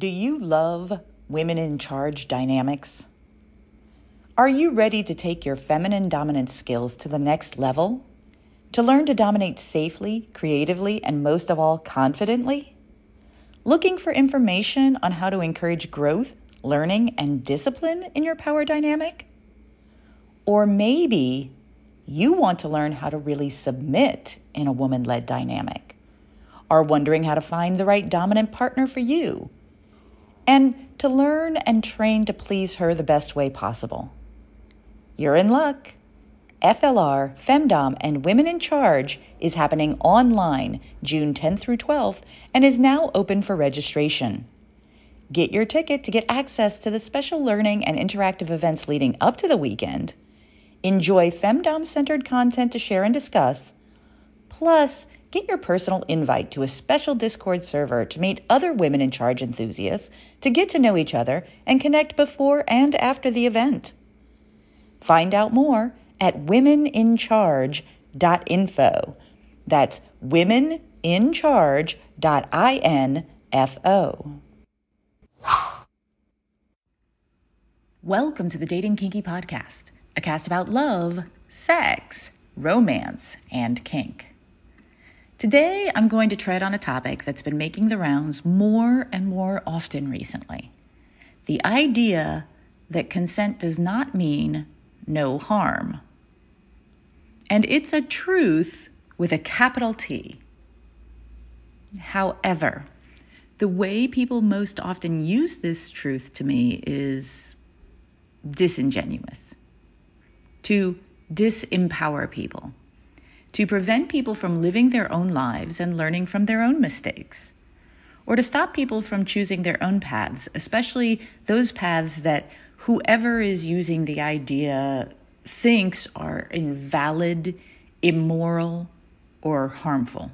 Do you love women in charge dynamics? Are you ready to take your feminine dominance skills to the next level? To learn to dominate safely, creatively, and most of all, confidently? Looking for information on how to encourage growth, learning, and discipline in your power dynamic? Or maybe you want to learn how to really submit in a woman led dynamic? Are wondering how to find the right dominant partner for you? And to learn and train to please her the best way possible. You're in luck. FLR, Femdom, and Women in Charge is happening online June 10th through 12th and is now open for registration. Get your ticket to get access to the special learning and interactive events leading up to the weekend. Enjoy Femdom centered content to share and discuss. Plus, get your personal invite to a special Discord server to meet other women in charge enthusiasts, to get to know each other, and connect before and after the event. Find out more at womenincharge.info. That's womenincharge.info. Welcome to the Dating Kinky Podcast, a cast about love, sex, romance, and kink. Today, I'm going to tread on a topic that's been making the rounds more and more often recently the idea that consent does not mean no harm. And it's a truth with a capital T. However, the way people most often use this truth to me is disingenuous, to disempower people, to prevent people from living their own lives and learning from their own mistakes, or to stop people from choosing their own paths, especially those paths that whoever is using the idea thinks are invalid, immoral, or harmful.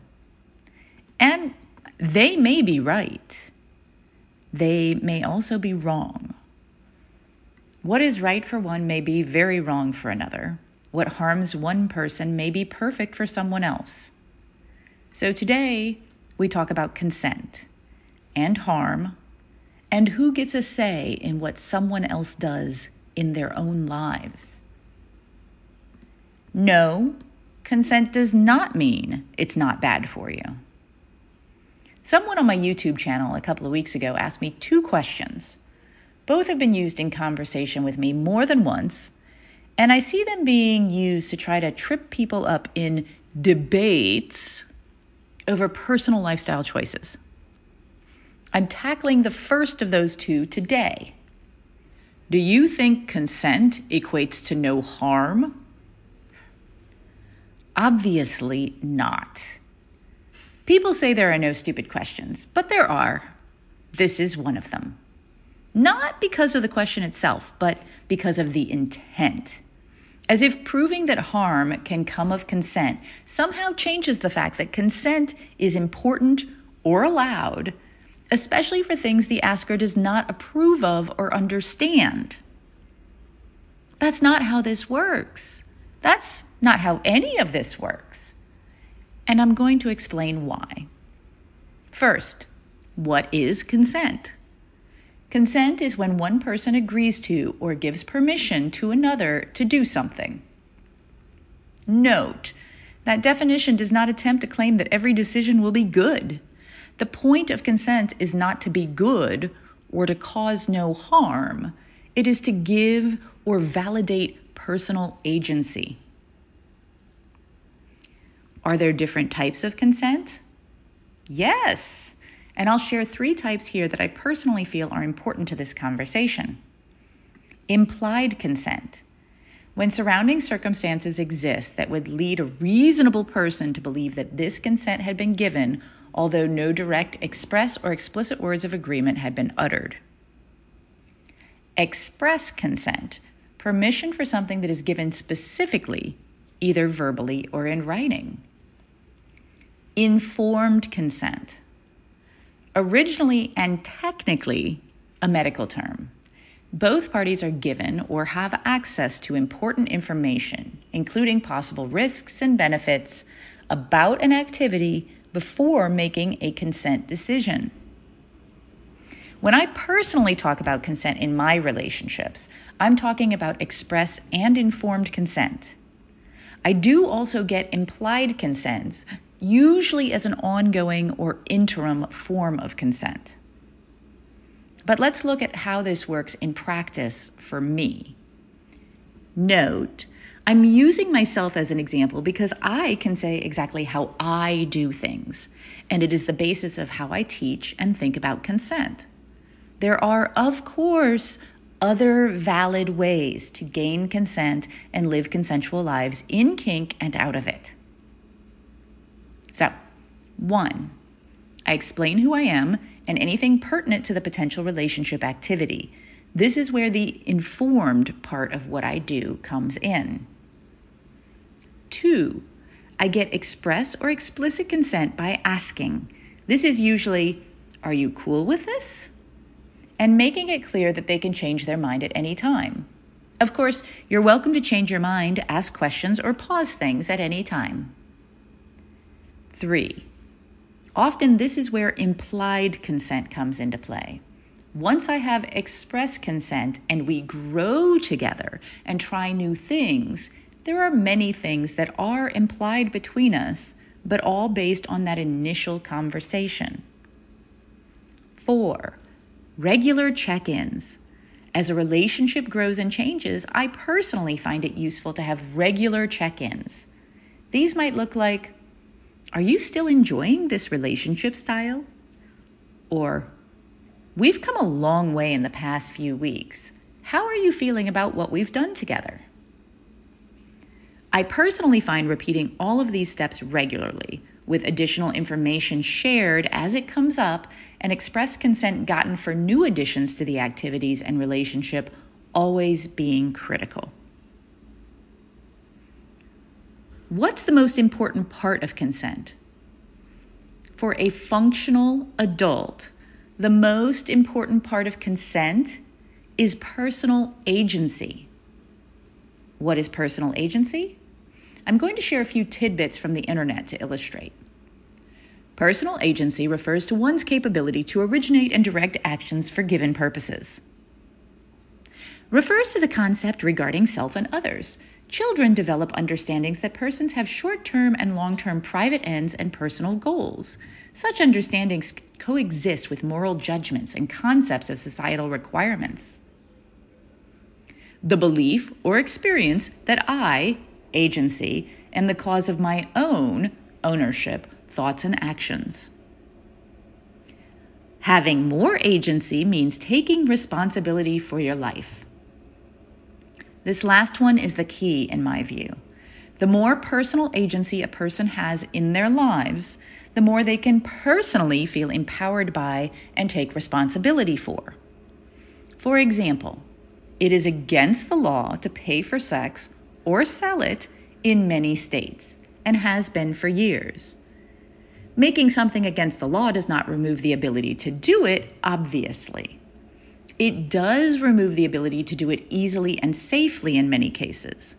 And they may be right. They may also be wrong. What is right for one may be very wrong for another. What harms one person may be perfect for someone else. So today, we talk about consent and harm and who gets a say in what someone else does in their own lives. No, consent does not mean it's not bad for you. Someone on my YouTube channel a couple of weeks ago asked me two questions. Both have been used in conversation with me more than once, and I see them being used to try to trip people up in debates over personal lifestyle choices. I'm tackling the first of those two today. Do you think consent equates to no harm? Obviously not. People say there are no stupid questions, but there are. This is one of them. Not because of the question itself, but because of the intent. As if proving that harm can come of consent somehow changes the fact that consent is important or allowed, especially for things the asker does not approve of or understand. That's not how this works. That's not how any of this works. And I'm going to explain why. First, what is consent? Consent is when one person agrees to or gives permission to another to do something. Note that definition does not attempt to claim that every decision will be good. The point of consent is not to be good or to cause no harm, it is to give or validate personal agency. Are there different types of consent? Yes. And I'll share three types here that I personally feel are important to this conversation. Implied consent. When surrounding circumstances exist that would lead a reasonable person to believe that this consent had been given, although no direct express or explicit words of agreement had been uttered. Express consent. Permission for something that is given specifically, either verbally or in writing informed consent. Originally and technically a medical term, both parties are given or have access to important information, including possible risks and benefits about an activity before making a consent decision. When I personally talk about consent in my relationships, I'm talking about express and informed consent. I do also get implied consents, usually as an ongoing or interim form of consent. But let's look at how this works in practice for me. Note, I'm using myself as an example because I can say exactly how I do things, and it is the basis of how I teach and think about consent. There are, of course, other valid ways to gain consent and live consensual lives in kink and out of it. So, one, I explain who I am and anything pertinent to the potential relationship activity. This is where the informed part of what I do comes in. Two, I get express or explicit consent by asking. This is usually, Are you cool with this? and making it clear that they can change their mind at any time. Of course, you're welcome to change your mind, ask questions, or pause things at any time. Three, often this is where implied consent comes into play. Once I have express consent and we grow together and try new things, there are many things that are implied between us, but all based on that initial conversation. Four, regular check ins. As a relationship grows and changes, I personally find it useful to have regular check ins. These might look like Are you still enjoying this relationship style? Or We've come a long way in the past few weeks. How are you feeling about what we've done together? I personally find repeating all of these steps regularly with additional information shared as it comes up and express consent gotten for new additions to the activities and relationship always being critical. What's the most important part of consent? For a functional adult, the most important part of consent is personal agency. What is personal agency? I'm going to share a few tidbits from the internet to illustrate. Personal agency refers to one's capability to originate and direct actions for given purposes. Refers to the concept regarding self and others. Children develop understandings that persons have short term and long term private ends and personal goals. Such understandings coexist with moral judgments and concepts of societal requirements. The belief or experience that I, agency, and the cause of my own ownership, thoughts, and actions. Having more agency means taking responsibility for your life. This last one is the key, in my view. The more personal agency a person has in their lives, the more they can personally feel empowered by and take responsibility for. For example, it is against the law to pay for sex or sell it in many states and has been for years. Making something against the law does not remove the ability to do it, obviously. It does remove the ability to do it easily and safely in many cases.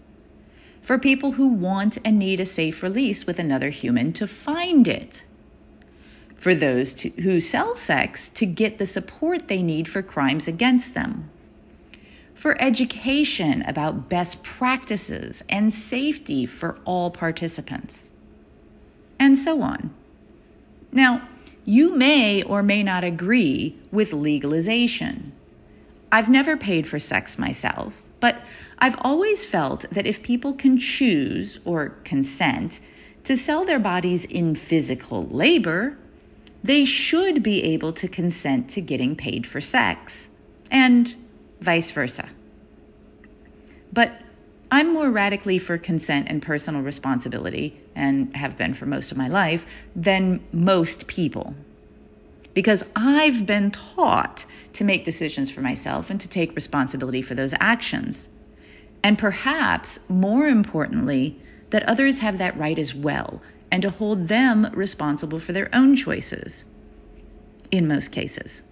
For people who want and need a safe release with another human to find it. For those to, who sell sex to get the support they need for crimes against them for education about best practices and safety for all participants, and so on. Now, you may or may not agree with legalization. I've never paid for sex myself, but I've always felt that if people can choose or consent to sell their bodies in physical labor, they should be able to consent to getting paid for sex. And vice versa. But I'm more radically for consent and personal responsibility, and have been for most of my life, than most people. Because I've been taught to make decisions for myself and to take responsibility for those actions. And perhaps more importantly, that others have that right as well, and to hold them responsible for their own choices in most cases.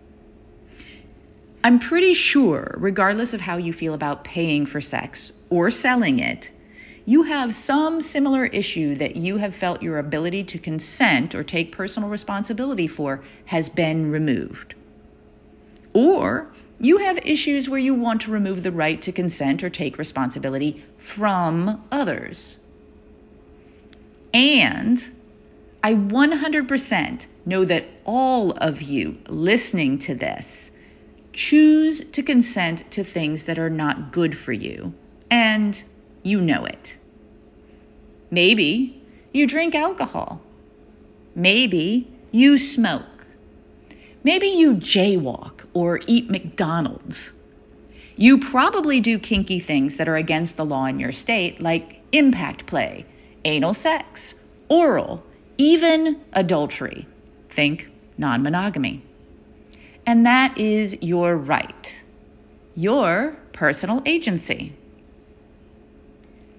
I'm pretty sure, regardless of how you feel about paying for sex or selling it, you have some similar issue that you have felt your ability to consent or take personal responsibility for has been removed. Or you have issues where you want to remove the right to consent or take responsibility from others. And I 100% know that all of you listening to this choose to consent to things that are not good for you, and you know it. Maybe you drink alcohol. Maybe you smoke. Maybe you jaywalk or eat McDonald's. You probably do kinky things that are against the law in your state, like impact play, anal sex, oral, even adultery. Think non monogamy. And that is your right, your personal agency.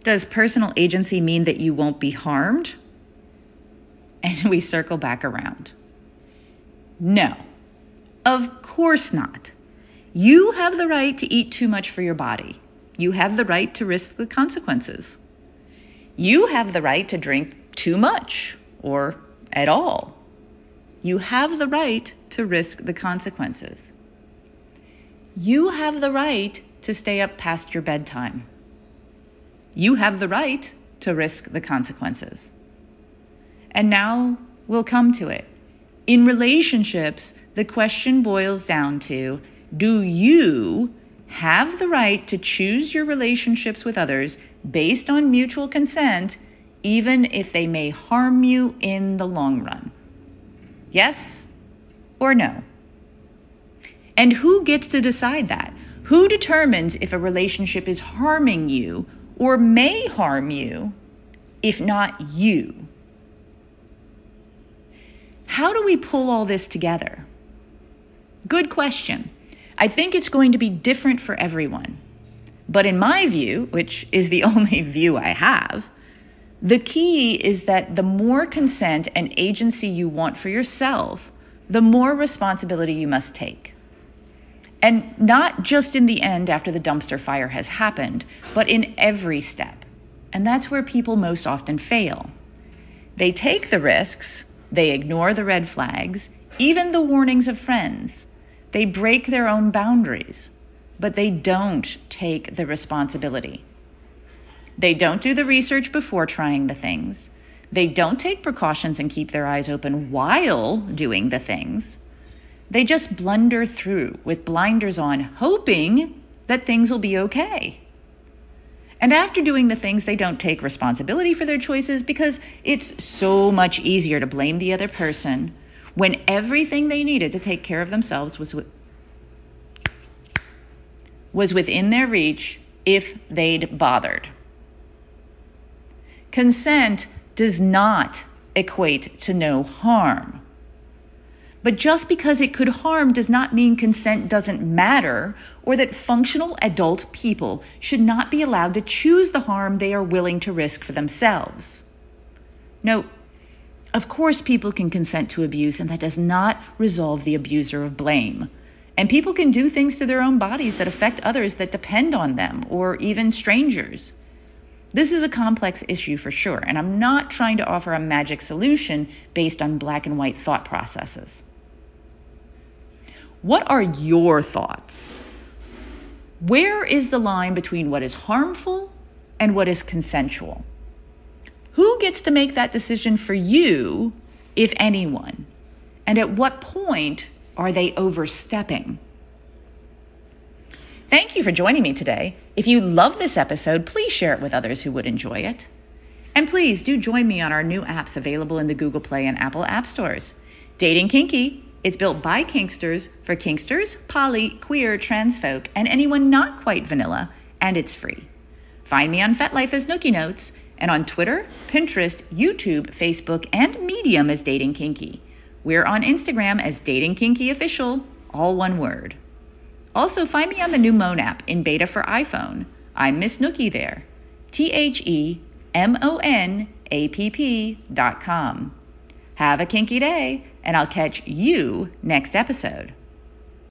Does personal agency mean that you won't be harmed? And we circle back around. No. Of course not. You have the right to eat too much for your body. You have the right to risk the consequences. You have the right to drink too much or at all. You have the right to risk the consequences. You have the right to stay up past your bedtime. You have the right to risk the consequences. And now we'll come to it. In relationships, the question boils down to do you have the right to choose your relationships with others based on mutual consent, even if they may harm you in the long run? Yes or no? And who gets to decide that? Who determines if a relationship is harming you or may harm you, if not you? How do we pull all this together? Good question. I think it's going to be different for everyone. But in my view, which is the only view I have, the key is that the more consent and agency you want for yourself, the more responsibility you must take. And not just in the end after the dumpster fire has happened, but in every step. And that's where people most often fail. They take the risks, they ignore the red flags, even the warnings of friends. They break their own boundaries, but they don't take the responsibility. They don't do the research before trying the things. They don't take precautions and keep their eyes open while doing the things. They just blunder through with blinders on, hoping that things will be okay. And after doing the things, they don't take responsibility for their choices because it's so much easier to blame the other person when everything they needed to take care of themselves was, was within their reach if they'd bothered. Consent does not equate to no harm. But just because it could harm does not mean consent doesn't matter or that functional adult people should not be allowed to choose the harm they are willing to risk for themselves. Note, of course, people can consent to abuse, and that does not resolve the abuser of blame. And people can do things to their own bodies that affect others that depend on them, or even strangers. This is a complex issue for sure, and I'm not trying to offer a magic solution based on black and white thought processes. What are your thoughts? Where is the line between what is harmful and what is consensual? Who gets to make that decision for you, if anyone? And at what point are they overstepping? Thank you for joining me today. If you love this episode, please share it with others who would enjoy it. And please do join me on our new apps available in the Google Play and Apple App Stores. Dating Kinky. It's built by Kinksters for Kinksters, poly, queer, trans folk, and anyone not quite vanilla, and it's free. Find me on FetLife as Nookie Notes and on Twitter, Pinterest, YouTube, Facebook, and Medium as Dating Kinky. We're on Instagram as Dating Kinky Official, all one word. Also, find me on the new Moan app in beta for iPhone. I'm Miss Nookie there. T H E M O N A P P dot com. Have a kinky day, and I'll catch you next episode.